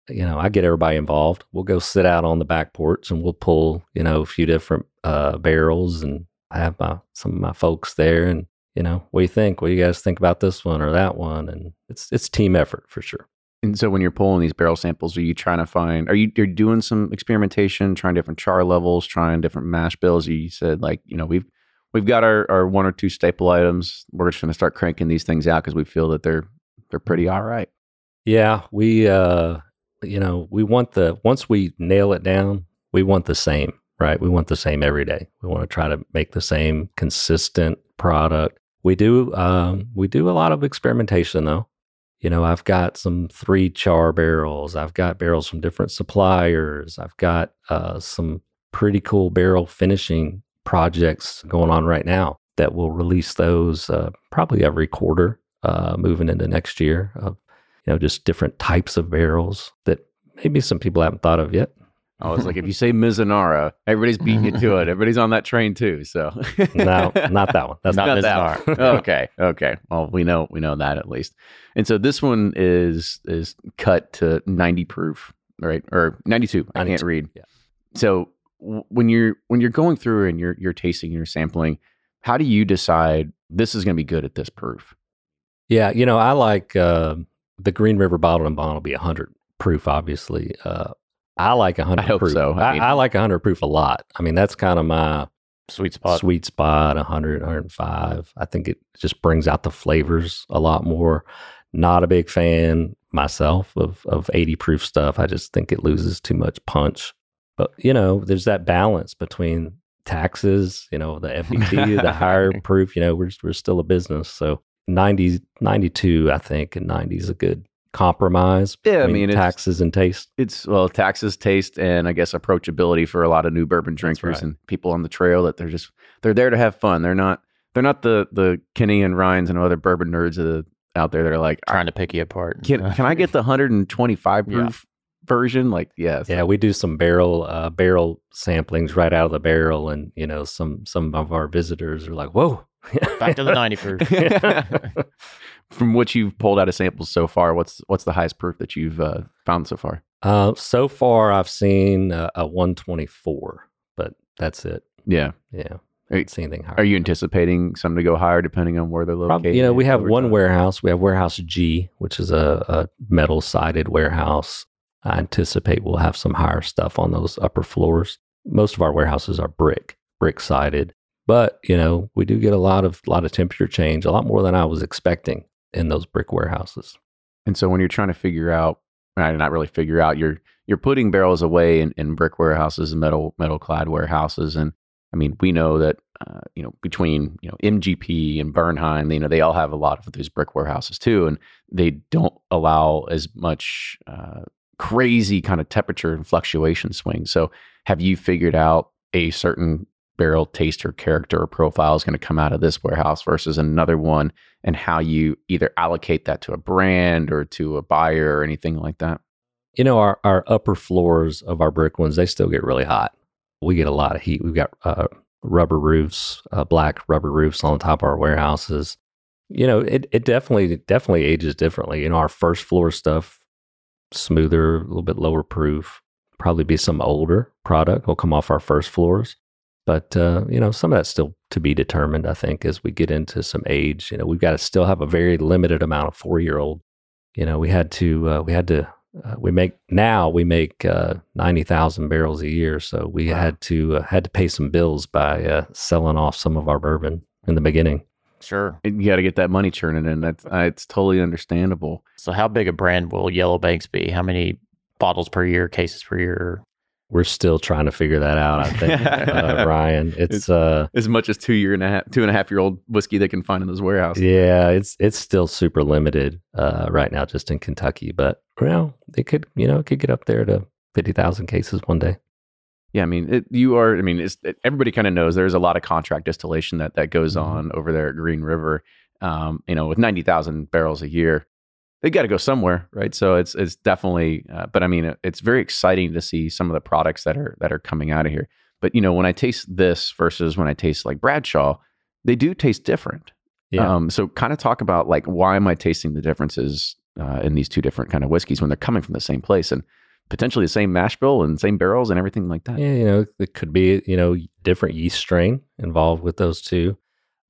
you know, I get everybody involved. We'll go sit out on the back porch and we'll pull, you know, a few different uh, barrels, and I have my some of my folks there, and you know, what do you think? What do you guys think about this one or that one? And it's it's team effort for sure. And so when you're pulling these barrel samples, are you trying to find? Are you you're doing some experimentation, trying different char levels, trying different mash bills? You said like you know we've we've got our, our one or two staple items. We're just going to start cranking these things out because we feel that they're they're pretty all right. Yeah, we uh you know, we want the once we nail it down, we want the same, right? We want the same every day. We want to try to make the same consistent product. We do um we do a lot of experimentation though. You know, I've got some three char barrels. I've got barrels from different suppliers. I've got uh some pretty cool barrel finishing projects going on right now that will release those uh, probably every quarter uh, moving into next year of you know just different types of barrels that maybe some people haven't thought of yet. I was like, if you say Mizunara, everybody's beating you to it. Everybody's on that train too. So No, not that one. That's Not not, that one. okay, okay. Well, we know we know that at least. And so this one is is cut to ninety proof, right? Or ninety two. I can't read. yeah. So w- when you're when you're going through and you're you're tasting and you're sampling, how do you decide this is going to be good at this proof? Yeah, you know, I like uh, the Green River bottled and bond will be 100 proof, obviously. Uh, I like 100 I hope proof. so. I I, mean- I like 100 proof a lot. I mean, that's kind of my Sweet spot. sweet spot 100, 105. I think it just brings out the flavors a lot more. Not a big fan myself of, of 80 proof stuff. I just think it loses too much punch. But, you know, there's that balance between taxes, you know, the FET, the higher proof, you know, we're, we're still a business. So 90, 92, I think, and 90 is a good compromise. Yeah, I between mean, it's- taxes and taste. It's well, taxes, taste, and I guess approachability for a lot of new bourbon drinkers right. and people on the trail that they're just they're there to have fun. They're not they're not the the Kenny and Ryan's and other bourbon nerds that are out there that are like, Trying to pick you apart. can can I get the 125 Yeah. proof version? Like, yes, Yeah, we do some barrel uh, barrel samplings right out of the barrel, and you know, some some of our visitors are like, "Whoa!" Back to the 90 proof. From what you've pulled out of samples so far, what's what's the highest proof that you've uh, found so far? uh, so far, I've seen uh, a 124, but that's it. Yeah, Yeah, Are you- haven't seen anything higher. are you anticipating some to go higher depending on where they're located? Prob- you know, we have one time? warehouse. We have warehouse G, which is a, a metal sided warehouse. I anticipate we'll have some higher stuff on those upper floors. Most of our warehouses are brick, brick sided, but you know, we do get a lot of lot of temperature change, a lot more than I was expecting in those brick warehouses. And so when you're trying to figure out, not really figure out, you're you're putting barrels away in, in brick warehouses and metal metal clad warehouses. And I mean, we know that uh, you know between you know MGP and Bernheim, you know they all have a lot of these brick warehouses too, and they don't allow as much uh, crazy kind of temperature and fluctuation swings. So have you figured out a certain barrel taste or character or profile is going to come out of this warehouse versus another one and how you either allocate that to a brand or to a buyer or anything like that. You know, our, our upper floors of our brick ones, they still get really hot. We get a lot of heat. We've got uh, rubber roofs, uh, black rubber roofs on top of our warehouses. You know, it, it definitely definitely ages differently. You know, our first floor stuff, smoother, a little bit lower proof. Probably be some older product will come off our first floors. But uh, you know, some of that's still to be determined. I think as we get into some age, you know, we've got to still have a very limited amount of four year old. You know, we had to uh, we had to uh, we make now we make uh, ninety thousand barrels a year, so we Wow. had to uh, had to pay some bills by uh, selling off some of our bourbon in the beginning. Sure. You got to get that money churning in. That's uh, it's totally understandable. So, how big a brand will Yellow Banks be? How many bottles per year, cases per year? We're still trying to figure that out. I think, uh, Ryan. It's uh, As much as two year and a half, two and a half year old whiskey they can find in those warehouses. yeah, it's it's still super limited uh, right now, just in Kentucky. But well, they could, you know, it could get up there to fifty thousand cases one day. Yeah, I mean, it, you are. I mean, it's, it, everybody kind of knows there's a lot of contract distillation that that goes Mhm. on over there at Green River. Um, you know, with ninety thousand barrels a year, they got to go somewhere, right? So it's it's definitely. Uh, but I mean, it's very exciting to see some of the products that are that are coming out of here. But you know, when I taste this versus when I taste like Bradshaw, they do taste different. Yeah. Um, so kind of talk about like why am I tasting the differences uh, in these two different kind of whiskeys when they're coming from the same place and potentially the same mash bill and same barrels and everything like that. Yeah, you know, it could be you know different yeast strain involved with those two,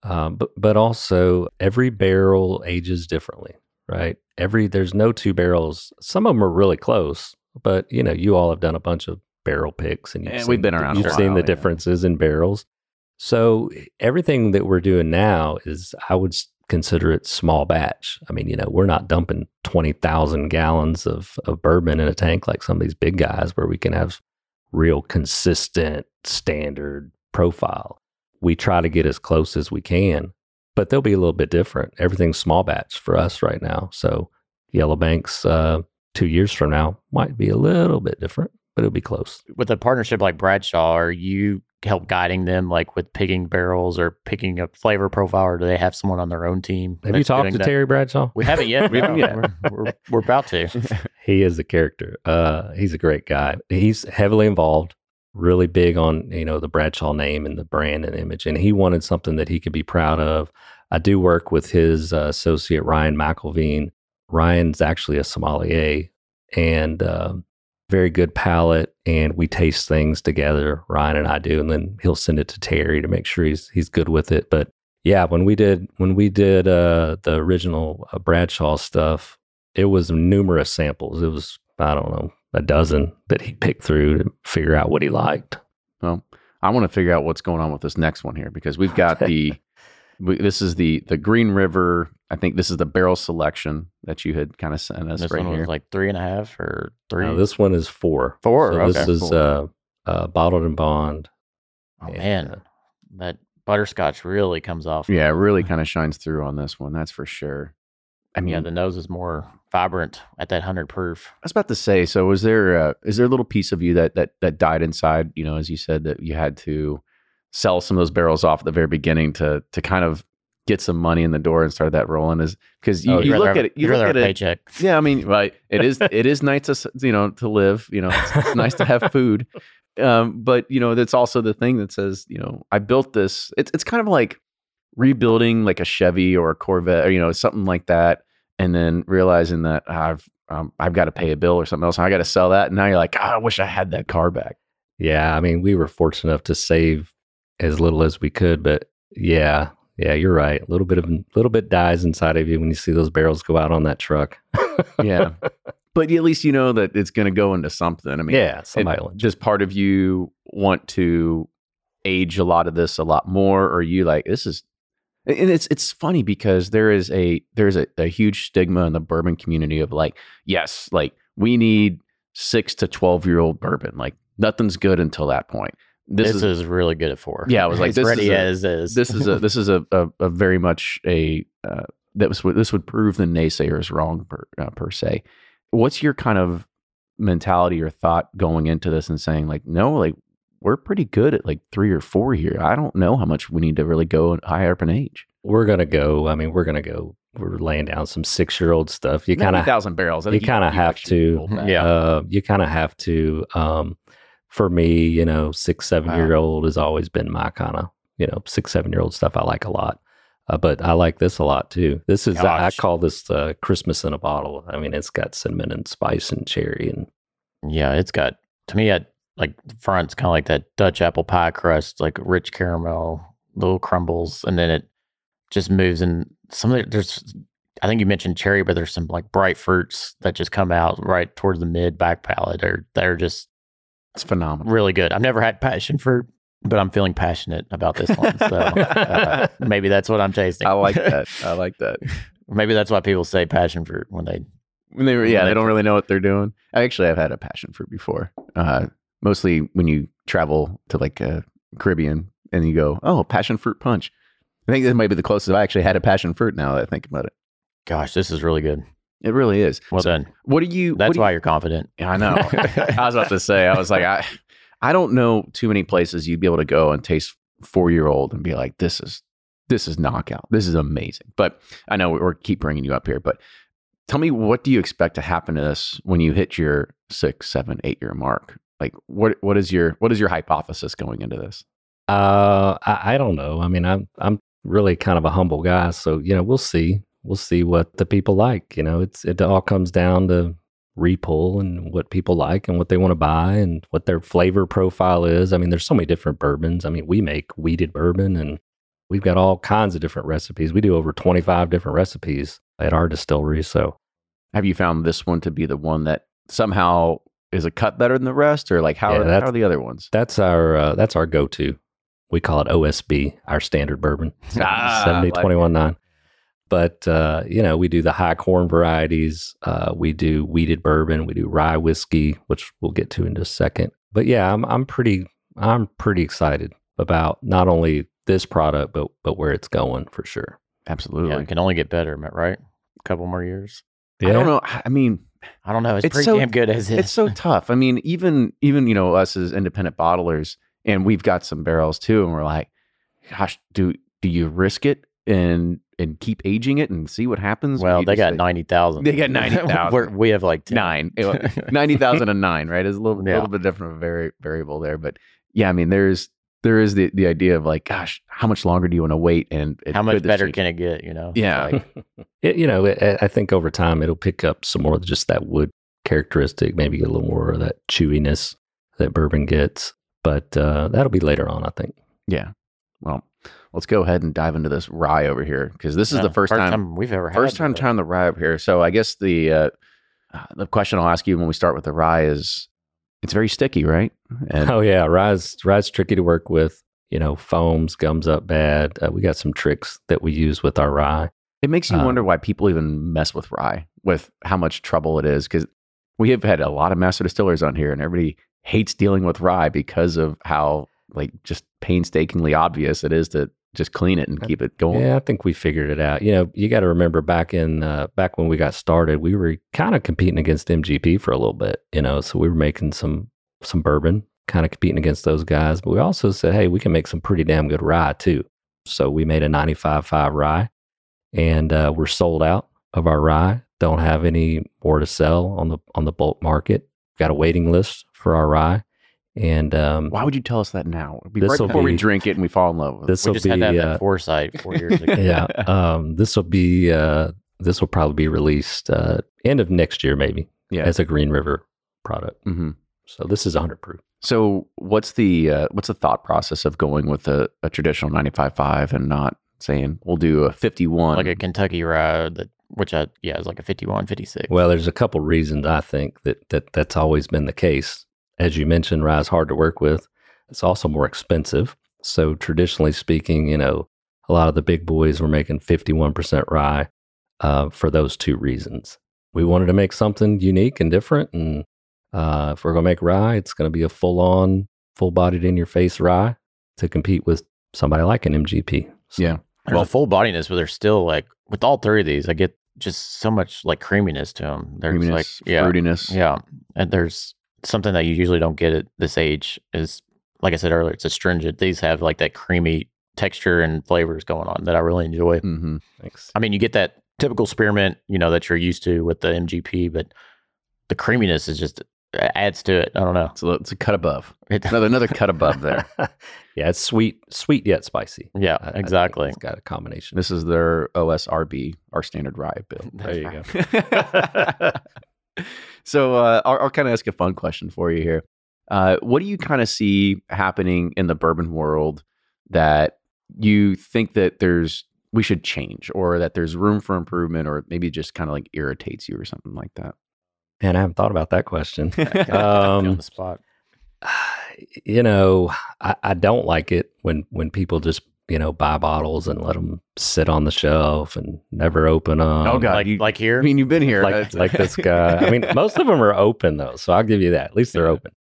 um, but but also every barrel ages differently, right? Every there's no two barrels. Some of them are really close, but you know, you all have done a bunch of barrel picks, and you've And seen, we've been around You've seen while, the yeah. differences in barrels. So everything that we're doing now is, I would consider it small batch. I mean, you know, we're not dumping twenty thousand gallons of of bourbon in a tank like some of these big guys, where we can have real consistent standard profile. We try to get as close as we can, but they'll be a little bit different. Everything's small batch for us right now. So Yellow Banks uh, two years from now might be a little bit different, but it'll be close. With a partnership like Bradshaw, are you help guiding them like with picking barrels or picking a flavor profile, or do they have someone on their own team? Have you talked to that? Terry Bradshaw? We haven't yet. We haven't yet. We're, we're, we're about to. he is a character. Uh, he's a great guy. He's heavily involved, really big on you know the Bradshaw name and the brand and image, and he wanted something that he could be proud of. I do work with his uh, associate Ryan McElveen. Ryan's actually a sommelier and uh, very good palate, and we taste things together. Ryan and I do, and then he'll send it to Terry to make sure he's he's good with it. But yeah, when we did when we did uh, the original uh, Bradshaw stuff, it was numerous samples. It was I don't know a dozen that he picked through to figure out what he liked. Well, I want to figure out what's going on with this next one here because we've got the we, this is the the Green River. I think this is the barrel selection that you had kind of sent us This right one here. was like three and a half or three. Now, this one is four. Four, So this is cool. uh, uh, bottled and bond. oh and, man, uh, that butterscotch really comes off. yeah, it really kind of shines through on this one. That's for sure. I mean, yeah. The nose is more vibrant at that hundred proof. I was about to say. So, was there uh, is there a little piece of you that that that died inside? You know, as you said that you had to sell some of those barrels off at the very beginning to to kind of get some money in the door and start that rolling. Is because you, Oh, you look at it, you look at a it. paycheck. Yeah, I mean, right. It is it is nice to you know to live. You know, it's, it's nice to have food. Um, but you know, that's also the thing that says, you know, I built this. It's it's kind of like rebuilding like a Chevy or a Corvette or you know something like that, and then realizing that I've um, I've got to pay a bill or something else. And I got to sell that, and now you're like, "Ah, I wish I had that car back. Yeah, I mean, we were fortunate enough to save as little as we could, but yeah, yeah, you're right. A little bit of little bit dies inside of you when you see those barrels go out on that truck. Yeah, but at least you know that it's going to go into something. I mean, yeah, it- somebody will just part of you want to age a lot of this a lot more or you like this is and it's it's funny because there is a there's a, a huge stigma in the bourbon community of like yes like we need six to 12 year old bourbon like nothing's good until that point this, This, is, is, really good at four. Yeah, I was like, it's this ready is a- as is. this is a this is a, a, a very much a uh, that was this would prove the naysayers wrong per, uh, per se what's your kind of mentality or thought going into this and saying like no like we're pretty good at like three or four here i don't know how much we need to really go higher up in age we're gonna go. I mean, we're gonna go. We're laying down some six year old stuff. You kind of thousand barrels I you kinda have to- Yeah. Uh, you kind of have to. Um, for me, you know, six, seven Wow. year old has always been my kind of, you know, six, seven year old stuff I like a lot. Uh, but I like this a lot too. This is, I Gosh. call this uh, Christmas in a bottle. I mean, it's got cinnamon and spice and cherry and yeah, it's got to me. It like the front's kind of like that Dutch apple pie crust, like rich caramel, little crumbles, and then it just moves And some of the, there's I think you mentioned cherry, but there's some like bright fruits that just come out right towards the mid back palate. They're they're just It's phenomenal. really good. I've never had passion fruit, but I'm feeling passionate about this one. So uh, maybe that's what I'm tasting. I like that. I like that. maybe that's why people say passion fruit when they. When they, yeah, they they- don't really know what they're doing. I actually have had a passion fruit before. Uh, mostly when you travel to like uh, Caribbean and you go, oh, passion fruit punch. I think this might be the closest I actually had a passion fruit. Now that I think about it, Gosh, this is really good. it really is. Well So done. What do you? That's do why you're confident. you, I know. I was about to say. I was like, I, I don't know too many places you'd be able to go and taste four year old and be like, this is this is knockout. This is amazing. But I know we're keep bringing you up here, but tell me what do you expect to happen to this when you hit your six, seven, eight year mark? Like what what is your what is your hypothesis going into this? Uh, I, I don't know. I mean, I'm I'm really kind of a humble guy, so you know, we'll see. We'll see what the people like. You know, it's it all comes down to repull and what people like and what they want to buy and what their flavor profile is. I mean, there's so many different bourbons. I mean, we make wheated bourbon and we've got all kinds of different recipes. We do over 25 different recipes at our distillery. So Have you found this one to be the one that somehow is a cut better than the rest, or like how, Yeah, are, how are the other ones? that's our uh, that's our go-to. We call it OSB, our standard bourbon. Ah, 70 like 21 9 but uh, you know we do the high corn varieties uh, we do wheated bourbon we do rye whiskey which we'll get to in just a second but yeah i'm, I'm pretty i'm pretty excited about not only this product but but where it's going for sure Absolutely. Yeah, it can only get better, right? A couple more years. Yeah. I don't know. I mean, I don't know. It's, It's pretty so- damn good as is. it's so tough. I mean, even even you know us as independent bottlers, and we've got some barrels too, and we're like, gosh, do do you risk it and and keep aging it and see what happens? well, they got say- ninety thousand. They got 90,000. We're- we have like 10. nine, ninety thousand and nine, right? It's a little Yeah. little bit different of a vari- variable there, but yeah, I mean, there's there is the the idea of like, gosh, how much longer do you want to wait? And How much better can it get? You know? Yeah. like- it, you know it, i think over time it'll pick up some more of just that wood characteristic maybe a little more of that chewiness that bourbon gets but uh, that'll be later on i think Yeah. Well, let's go ahead and dive into this rye over here because this is Yeah, the first, time, we've ever had. first time trying the rye up here. So I guess the uh, uh, the question I'll ask you when we start with the rye is, it's very sticky, right? And Oh yeah, rye's rye's tricky to work with. You know, foams, gums up bad. Uh, we got some tricks that we use with our rye. it makes you uh, wonder why people even mess with rye, with how much trouble it is. Because we have had a lot of master distillers on here, and everybody hates dealing with rye because of how like just painstakingly obvious it is to just clean it and keep it going. Yeah, I think we figured it out. You know, you got to remember back in uh, back when we got started, we were kind of competing against MGP for a little bit. You know, so we were making some some bourbon, kind of competing against those guys. But we also said, hey, we can make some pretty damn good rye too. So we made a 95.5 rye, and uh, we're sold out of our rye. Don't have any more to sell on the on the bulk market. Got a waiting list for our rye, and um, Why would you tell us that now? Be This right will before we be- drink it and we fall in love this will be had to have uh, that foresight four years ago. yeah. Um, this will be uh, this will probably be released uh, end of next year, maybe Yeah. as a Green River product. hmm So this is 100 proof. So what's the uh, what's the thought process of going with a, a traditional 95.5 and not saying we'll do a 51? like a Kentucky rye that, which I yeah, is like a 51, 56. Well, there's a couple reasons I think that that that's always been the case. As you mentioned, rye is hard to work with. It's also more expensive. So traditionally speaking, you know, a lot of the big boys were making 51% rye uh, for those two reasons. We wanted to make something unique and different, and uh, if we're going to make rye, it's going to be a full-on, full-bodied, in-your-face rye to compete with somebody like an MGP. So- yeah. There's Well- a full bodiness, but there's still like with all three of these, I get just so much like creaminess to them. There's Creaminess, like yeah, fruitiness. yeah, and there's something that you usually don't get at this age is like I said earlier, it's astringent. These have like that creamy texture and flavors going on that I really enjoy. Mm-hmm. Thanks. I mean, you get that typical spearmint, you know, that you're used to with the MGP, but the creaminess is just adds to it. I don't know. So it's a cut above. Another another cut above there. yeah, it's sweet, sweet yet spicy. yeah, I- I exactly. it's got a combination. This is their OSRB, our standard rye bill. there you go. So uh, I'll, I'll kind of ask a fun question for you here. Uh, what do you kind of see happening in the bourbon world that you think that there's we should change or that there's room for improvement or maybe just kind of like irritates you or something like that? And I haven't thought about that question. on um, the spot. you know, I, I don't like it when when people just you know buy bottles and let them sit on the shelf and never open them. Oh, God. like you- like here. I mean, you've been here. like like this guy. I mean, most of them are open though, so I'll give you that. At least they're Yeah. open.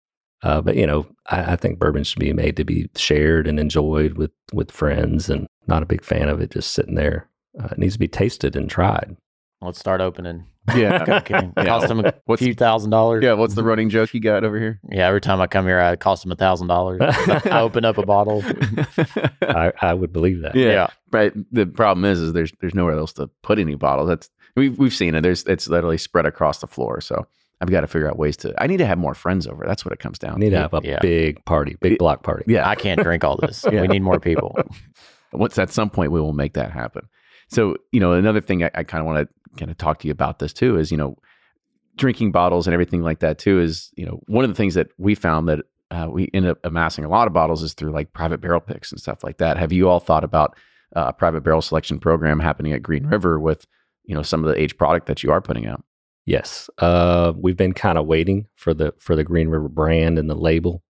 Uh, but you know, I, I think bourbon should be made to be shared and enjoyed with with friends, and not a big fan of it just sitting there. Uh, it needs to be tasted and tried. Let's start opening. Yeah. Okay. Yeah. Cost him a What's- few thousand dollars. Yeah. What's the running joke you got over here? Yeah, every time I come here, I cost him a thousand dollars. I open up a bottle. I, I would believe that. Yeah. Yeah. But the problem is, is there's there's nowhere else to put any bottles. That's we've we've seen it. There's it's literally spread across the floor. So I've got to figure out ways to. I need to have more friends over. That's what it comes down. I need to have a Yeah. big party, big block party. Yeah. I can't drink all this. Yeah. We need more people. Once at some point we will make that happen. So you know another thing I, I kind of want to kind of talk to you about this too is you know drinking bottles and everything like that too is you know one of the things that we found that uh, we end up amassing a lot of bottles is through like private barrel picks and stuff like that. Have you all thought about uh, a private barrel selection program happening at Green River with you know some of the aged product that you are putting out? Yes, uh, we've been kind of waiting for the for the Green River brand and the label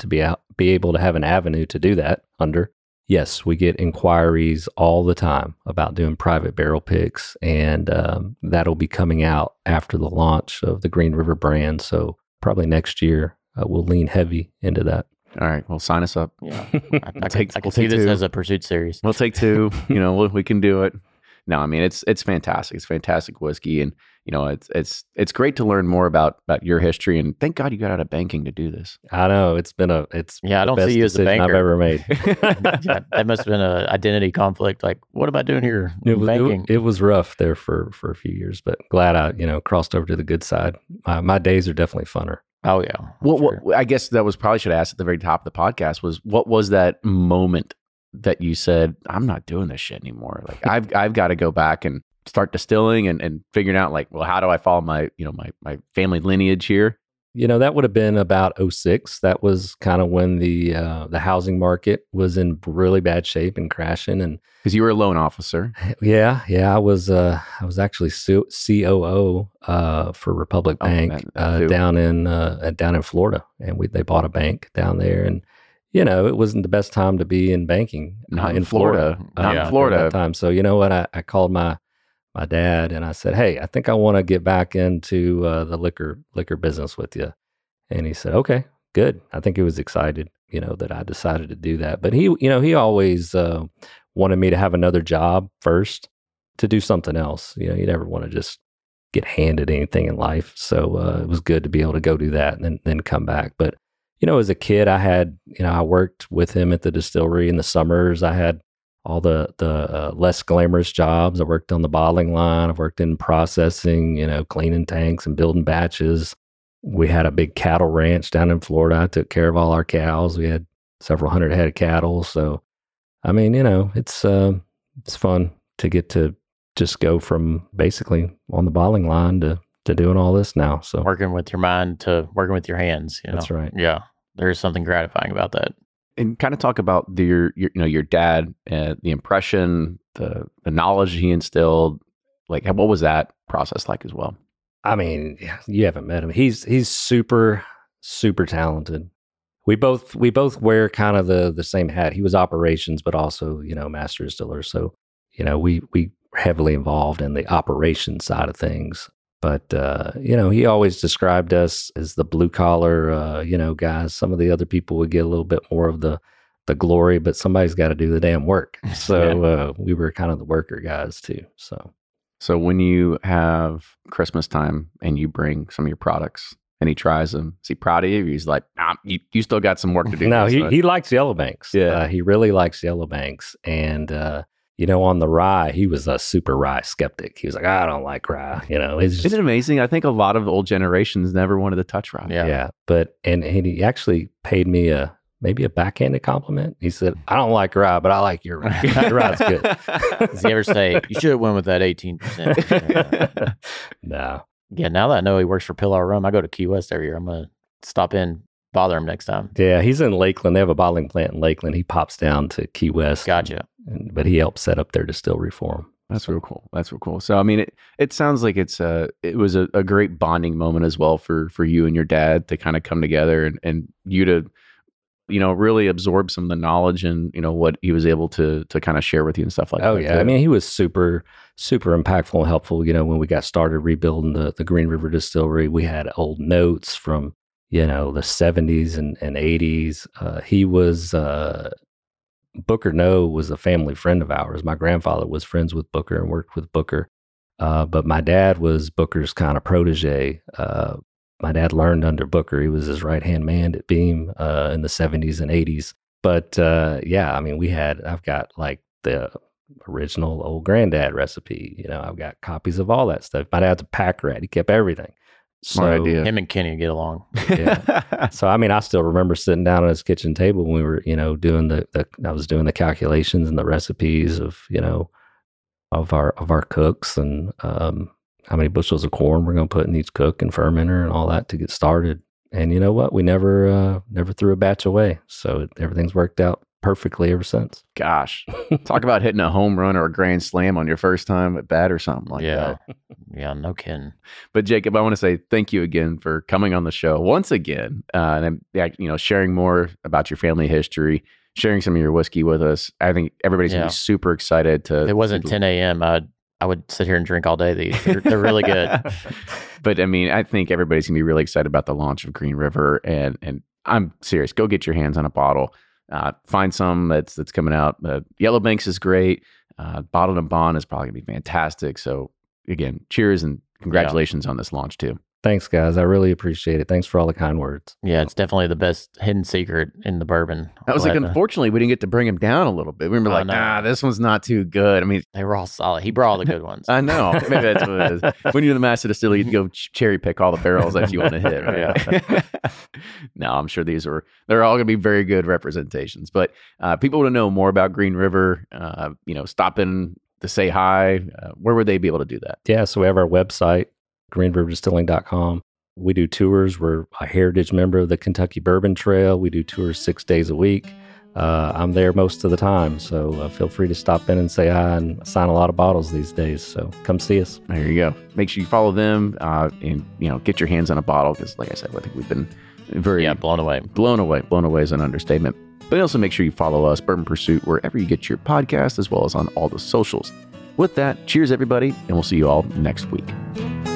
to be out, be able to have an avenue to do that under. Yes, we get inquiries all the time about doing private barrel picks, and um, that'll be coming out after the launch of the Green River brand. So probably next year uh, we'll lean heavy into that. All right, well sign us up. Yeah, I, I, can- take- I can we'll see take this two. as a pursuit series. We'll take two. you know, we we can do it. No, I mean it's it's fantastic. It's fantastic whiskey, and you know it's it's it's great to learn more about about your history. And thank God you got out of banking to do this. I know it's been a it's Yeah, I don't see you as a decision I've banker. ever made. yeah, that must have been an identity conflict. Like, what am I doing here? It was, Banking. wa- it was rough there for, for a few years, but glad I you know crossed over to the good side. My, my days are definitely funner. oh yeah. Well, sure. what, I guess that was probably should ask at the very top of the podcast was what was that moment that you said I'm not doing this shit anymore? Like I've I've got to go back and start distilling and, and figuring out like well how do I follow my you know my my family lineage here? You know that would have been about 06. That was kind of when the uh, the housing market was in really bad shape and crashing. And Because you were a loan officer. yeah, yeah, I was uh, I was actually COO uh, for Republic Oh, Bank that- that uh, down in uh, uh, down in Florida, and we they bought a bank down there, and you know it wasn't the best time to be in banking Not uh, in Florida. Not uh, in Florida. that time. So you know what? I, I called my my dad and I said, "Hey, I think I want to get back into uh, the liquor liquor business with you." And he said, "Okay, good." I think he was excited, you know, that I decided to do that. But he, you know, he always uh, wanted me to have another job first to do something else. You know, you never want to just get handed anything in life. So uh, it was good to be able to go do that and then then come back. But you know, as a kid, I had you know I worked with him at the distillery in the summers. I had all the the uh, less glamorous jobs. I worked on the bottling line. I've worked in processing, you know, cleaning tanks and building batches. We had a big cattle ranch down in Florida. I took care of all our cows. We had several hundred head of cattle. So, I mean, you know, it's uh, it's fun to get to just go from basically on the bottling line to to doing all this now. So working with your mind to working with your hands. You know? That's right. Yeah, there is something gratifying about that. And kind of talk about the, your, your you know your dad uh, the impression the the knowledge he instilled like what was that process like as well I mean, you haven't met him. He's he's super super talented. We both we both wear kind of the the same hat. He was operations, but also you know master distiller. So you know we we heavily involved in the operation side of things. But uh, you know he always described us as the blue collar uh, you know guys. Some of the other people would get a little bit more of the the glory, but somebody's got to do the damn work. So uh, we were kind of the worker guys too. So. so when you have christmas time and you bring some of your products and he tries them is he proud of you he's like nah, you, you still got some work to do No, he, he likes yellow banks. Yeah. Uh, he really likes yellow banks. And, uh, you know, on the rye, he was a super rye skeptic. He was like, I don't like rye. You know, it's just, isn't it amazing i think a lot of old generations never wanted to touch rye Yeah. yeah. But, and, and he actually paid me a, maybe a backhanded compliment. He said, I don't like rye, but I like your rye. your rye's good. Does he ever say you should have went with that eighteen percent? no. Yeah. Now that I know he works for Pilar Rum, I go to Key West every year. I'm gonna stop in bother him next time. Yeah, he's in Lakeland. They have a bottling plant in Lakeland. He pops down to Key West. Gotcha. And- but he helped set up their distillery for him. That's real cool. That's real cool. So I mean, it it sounds like it's uh it was a, a great bonding moment as well for for you and your dad to kind of come together and and you to you know really absorb some of the knowledge and you know what he was able to to kind of share with you and stuff like oh that. Oh yeah, I mean he was super super impactful and helpful. You know when we got started rebuilding the the Green River Distillery, we had old notes from you know the seventies and and eighties. Uh, he was uh, Booker Noe was a family friend of ours. My grandfather was friends with Booker and worked with Booker, uh, but my dad was Booker's kind of protege. Uh, my dad learned under Booker. He was his right hand man at Beam uh, in the seventies and eighties. But uh, yeah, I mean, we had I've got like the original old granddad recipe. You know, I've got copies of all that stuff. My dad's a pack rat. He kept everything. Smart So- idea. Him and Kenny get along. Yeah. so I mean, I still remember sitting down at his kitchen table when we were, you know, doing the, the I was doing the calculations and the recipes of, you know, of our of our cooks and um, how many bushels of corn we're going to put in each cook and fermenter and all that to get started. And you know what? We never uh, never threw a batch away, so everything's worked out perfectly ever since. Gosh, talk about hitting a home run or a grand slam on your first time at bat or something like yeah. that. Yeah, no kidding. But Jacob, I want to say thank you again for coming on the show once again, uh, and yeah, you know, sharing more about your family history, sharing some of your whiskey with us. I think everybody's gonna be super excited to. If it wasn't 10 a.m., I'd, I would sit here and drink all day. These they're, they're really good. but I mean, I think everybody's gonna be really excited about the launch of Green River, and and I'm serious. Go get your hands on a bottle. Uh, find some that's that's coming out. Uh, Yellow Banks is great. Uh, Bottled and Bond is probably gonna be fantastic. So again, cheers and congratulations on this launch too. Thanks, guys. I really appreciate it. Thanks for all the kind words. Yeah, it's definitely the best hidden secret in the bourbon. That was like, to- unfortunately, we didn't get to bring him down a little bit. We were I like, know. nah, this one's not too good. I mean, they were all solid. He brought all the good ones. I know. Maybe that's what it is. When you're the master distiller, you can go cherry pick all the barrels that you want to hit. Right? no, I'm sure these are they're all going to be very good representations. But uh, people want to know more about Green River. Uh, you know, stop in to say hi. Uh, where would they be able to do that? Yeah, so we have our website, greenriverdistilling.com. We do tours. We're a heritage member of the Kentucky Bourbon Trail. We do tours six days a week. Uh, I'm there most of the time, so uh, feel free to stop in and say hi and sign a lot of bottles these days. So come see us. There you go. Make sure you follow them uh, and you know get your hands on a bottle because, like I said, I think we've been very yeah, blown away. blown away. Blown away is an understatement. But also make sure you follow us, Bourbon Pursuit, wherever you get your podcast, as well as on all the socials. With that, cheers, everybody, and we'll see you all next week.